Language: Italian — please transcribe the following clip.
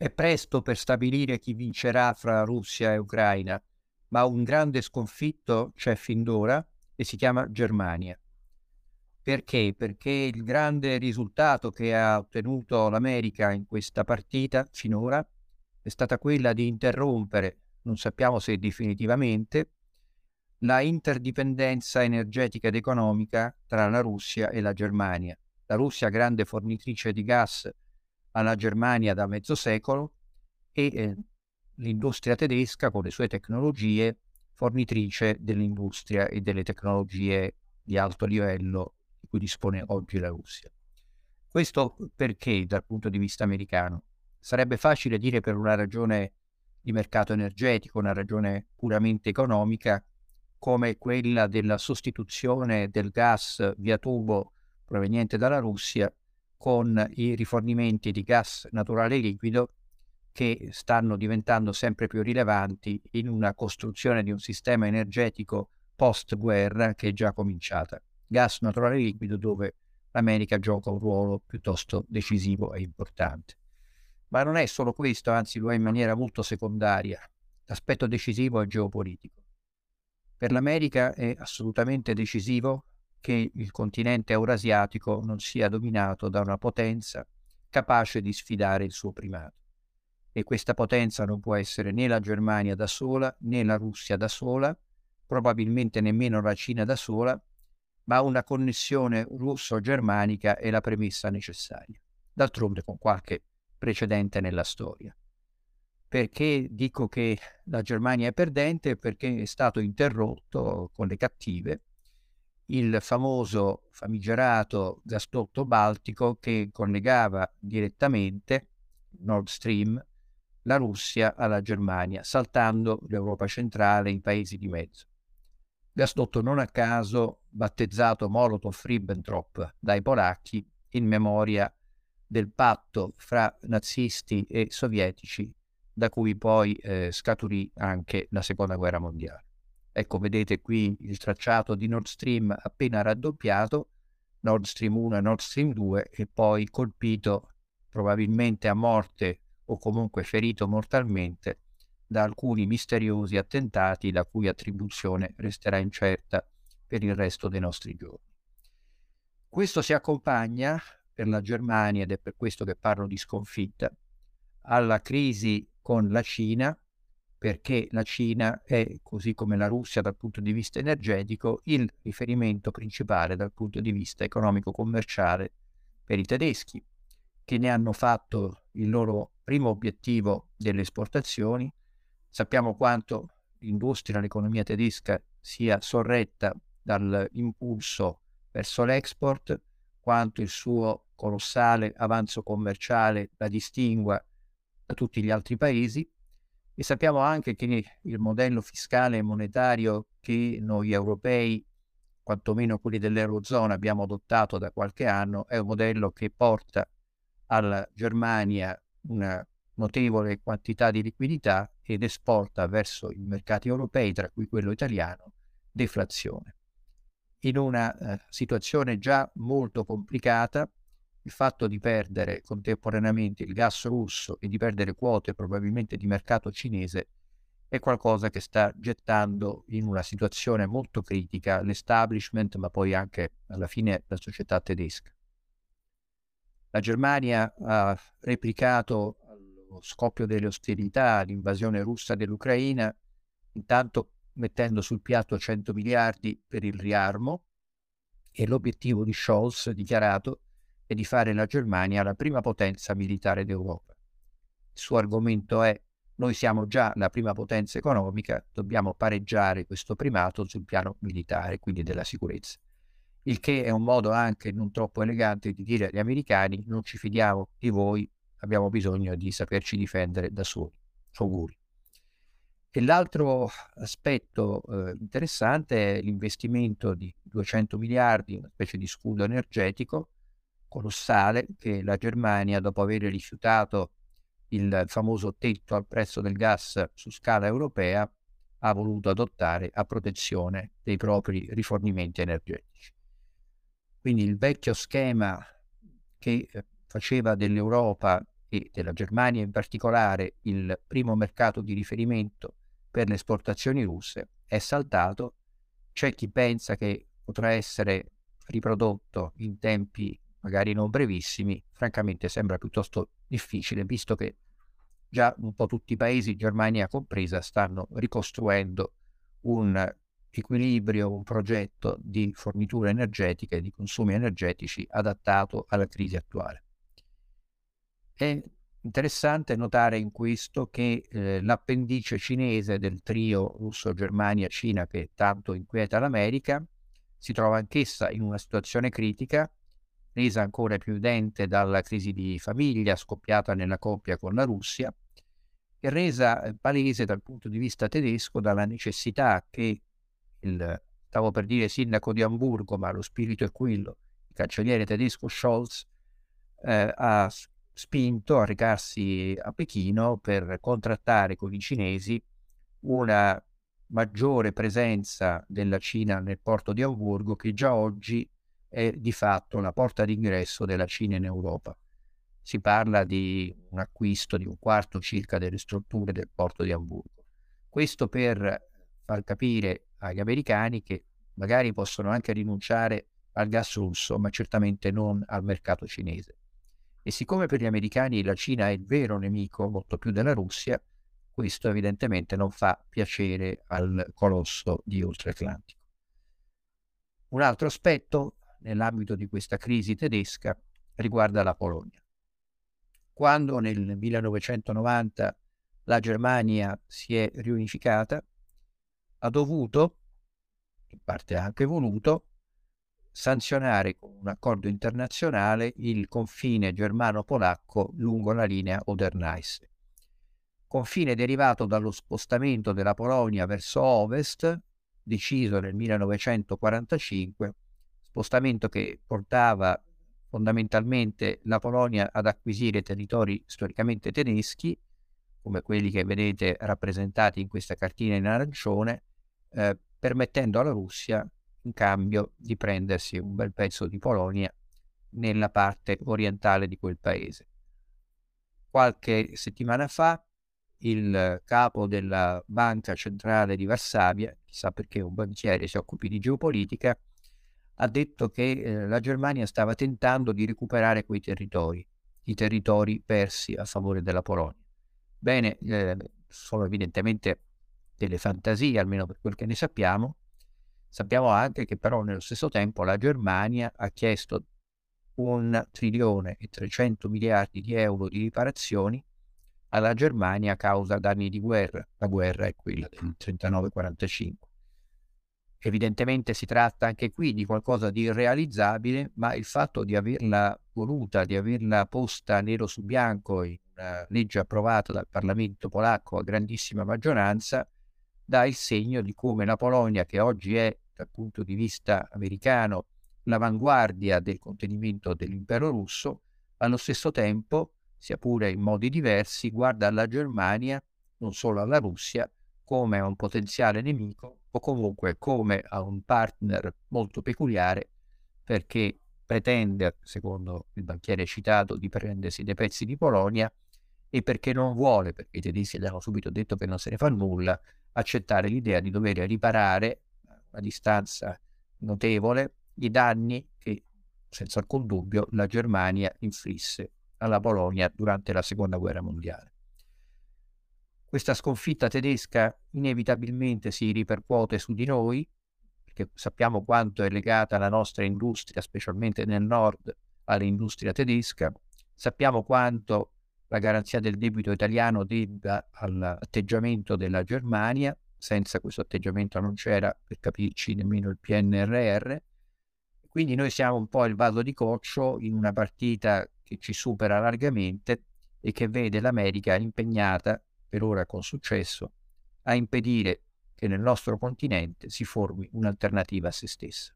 È presto per stabilire chi vincerà fra Russia e Ucraina, ma un grande sconfitto c'è fin d'ora e si chiama Germania. Perché? Perché il grande risultato che ha ottenuto l'America in questa partita finora è stata quella di interrompere, non sappiamo se definitivamente, la interdipendenza energetica ed economica tra la Russia e la Germania. La Russia, grande fornitrice di gas alla Germania da mezzo secolo e eh, l'industria tedesca con le sue tecnologie fornitrice dell'industria e delle tecnologie di alto livello di cui dispone oggi la Russia. Questo perché dal punto di vista americano? Sarebbe facile dire per una ragione di mercato energetico, una ragione puramente economica, come quella della sostituzione del gas via tubo proveniente dalla Russia con i rifornimenti di gas naturale liquido che stanno diventando sempre più rilevanti in una costruzione di un sistema energetico post-guerra che è già cominciata. Gas naturale liquido dove l'America gioca un ruolo piuttosto decisivo e importante. Ma non è solo questo, anzi lo è in maniera molto secondaria. L'aspetto decisivo è geopolitico. Per l'America è assolutamente decisivo che il continente eurasiatico non sia dominato da una potenza capace di sfidare il suo primato. E questa potenza non può essere né la Germania da sola, né la Russia da sola, probabilmente nemmeno la Cina da sola, ma una connessione russo-germanica è la premessa necessaria. D'altronde con qualche precedente nella storia. Perché dico che la Germania è perdente? Perché è stato interrotto con le cattive il famoso famigerato gasdotto baltico che collegava direttamente Nord Stream la Russia alla Germania, saltando l'Europa centrale in paesi di mezzo. Gasdotto non a caso battezzato Molotov-Ribbentrop dai polacchi in memoria del patto fra nazisti e sovietici da cui poi eh, scaturì anche la seconda guerra mondiale. Ecco, vedete qui il tracciato di Nord Stream appena raddoppiato, Nord Stream 1 e Nord Stream 2, e poi colpito probabilmente a morte o comunque ferito mortalmente da alcuni misteriosi attentati la cui attribuzione resterà incerta per il resto dei nostri giorni. Questo si accompagna per la Germania, ed è per questo che parlo di sconfitta, alla crisi con la Cina perché la Cina è, così come la Russia dal punto di vista energetico, il riferimento principale dal punto di vista economico-commerciale per i tedeschi, che ne hanno fatto il loro primo obiettivo delle esportazioni. Sappiamo quanto l'industria, l'economia tedesca sia sorretta dall'impulso verso l'export, quanto il suo colossale avanzo commerciale la distingua da tutti gli altri paesi e sappiamo anche che il modello fiscale e monetario che noi europei, quantomeno quelli dell'Eurozona, abbiamo adottato da qualche anno è un modello che porta alla Germania una notevole quantità di liquidità ed esporta verso i mercati europei, tra cui quello italiano, deflazione. In una eh, situazione già molto complicata, il fatto di perdere contemporaneamente il gas russo e di perdere quote probabilmente di mercato cinese è qualcosa che sta gettando in una situazione molto critica l'establishment, ma poi anche alla fine la società tedesca. La Germania ha replicato allo scoppio delle ostilità l'invasione russa dell'Ucraina, intanto mettendo sul piatto 100 miliardi per il riarmo e l'obiettivo di Scholz dichiarato e di fare la Germania la prima potenza militare d'Europa. Il suo argomento è noi siamo già la prima potenza economica, dobbiamo pareggiare questo primato sul piano militare, quindi della sicurezza. Il che è un modo anche non troppo elegante di dire agli americani non ci fidiamo di voi, abbiamo bisogno di saperci difendere da soli. Auguri. E l'altro aspetto eh, interessante è l'investimento di 200 miliardi, una specie di scudo energetico, colossale che la Germania, dopo aver rifiutato il famoso tetto al prezzo del gas su scala europea, ha voluto adottare a protezione dei propri rifornimenti energetici. Quindi il vecchio schema che eh, faceva dell'Europa e della Germania in particolare il primo mercato di riferimento per le esportazioni russe, è saltato. C'è chi pensa che potrà essere riprodotto in tempi magari non brevissimi, francamente sembra piuttosto difficile, visto che già un po' tutti i paesi, Germania compresa, stanno ricostruendo un equilibrio, un progetto di fornitura energetica e di consumi energetici adattato alla crisi attuale. È interessante notare in questo che eh, l'appendice cinese del trio russo-Germania-Cina che tanto inquieta l'America si trova anch'essa in una situazione critica, resa ancora più evidente dalla crisi di famiglia scoppiata nella coppia con la Russia, e resa eh, palese dal punto di vista tedesco dalla necessità che il, stavo per dire sindaco di Amburgo, ma lo spirito è quello, il cancelliere tedesco Scholz, eh, ha spinto a recarsi a Pechino per contrattare con i cinesi una maggiore presenza della Cina nel porto di Amburgo che già oggi è di fatto la porta d'ingresso della Cina in Europa. Si parla di un acquisto di un quarto circa delle strutture del porto di Amburgo. Questo per far capire agli americani che magari possono anche rinunciare al gas russo, ma certamente non al mercato cinese. E siccome per gli americani la Cina è il vero nemico, molto più della Russia, questo evidentemente non fa piacere al colosso di Oltreatlantico. Un altro aspetto nell'ambito di questa crisi tedesca riguarda la Polonia. Quando nel 1990 la Germania si è riunificata, ha dovuto, in parte anche voluto, sanzionare con un accordo internazionale il confine germano-polacco lungo la linea Oder-Neisse. Confine derivato dallo spostamento della Polonia verso ovest, deciso nel 1945, spostamento che portava fondamentalmente la Polonia ad acquisire territori storicamente tedeschi, come quelli che vedete rappresentati in questa cartina in arancione, eh, permettendo alla Russia in cambio di prendersi un bel pezzo di Polonia nella parte orientale di quel paese. Qualche settimana fa il capo della Banca Centrale di Varsavia, chissà perché un banchiere si occupi di geopolitica, ha detto che eh, la Germania stava tentando di recuperare quei territori, i territori persi a favore della Polonia. Bene, eh, sono evidentemente delle fantasie, almeno per quel che ne sappiamo. Sappiamo anche che però nello stesso tempo la Germania ha chiesto un trilione e 300 miliardi di euro di riparazioni alla Germania a causa danni di guerra. La guerra è quella del 39-45. Evidentemente si tratta anche qui di qualcosa di irrealizzabile, ma il fatto di averla voluta, di averla posta nero su bianco in una legge approvata dal Parlamento polacco a grandissima maggioranza, dà il segno di come la Polonia, che oggi è dal punto di vista americano l'avanguardia del contenimento dell'impero russo, allo stesso tempo, sia pure in modi diversi, guarda alla Germania, non solo alla Russia, come un potenziale nemico o comunque come a un partner molto peculiare perché pretende, secondo il banchiere citato, di prendersi dei pezzi di Polonia e perché non vuole, perché i tedeschi gli hanno subito detto che non se ne fa nulla, accettare l'idea di dover riparare a distanza notevole i danni che, senza alcun dubbio, la Germania inflisse alla Polonia durante la Seconda Guerra Mondiale. Questa sconfitta tedesca inevitabilmente si ripercuote su di noi, perché sappiamo quanto è legata la nostra industria, specialmente nel nord, all'industria tedesca, sappiamo quanto la garanzia del debito italiano debba all'atteggiamento della Germania, senza questo atteggiamento non c'era, per capirci, nemmeno il PNRR. Quindi noi siamo un po' il vaso di coccio in una partita che ci supera largamente e che vede l'America impegnata, per ora con successo, a impedire che nel nostro continente si formi un'alternativa a se stessa.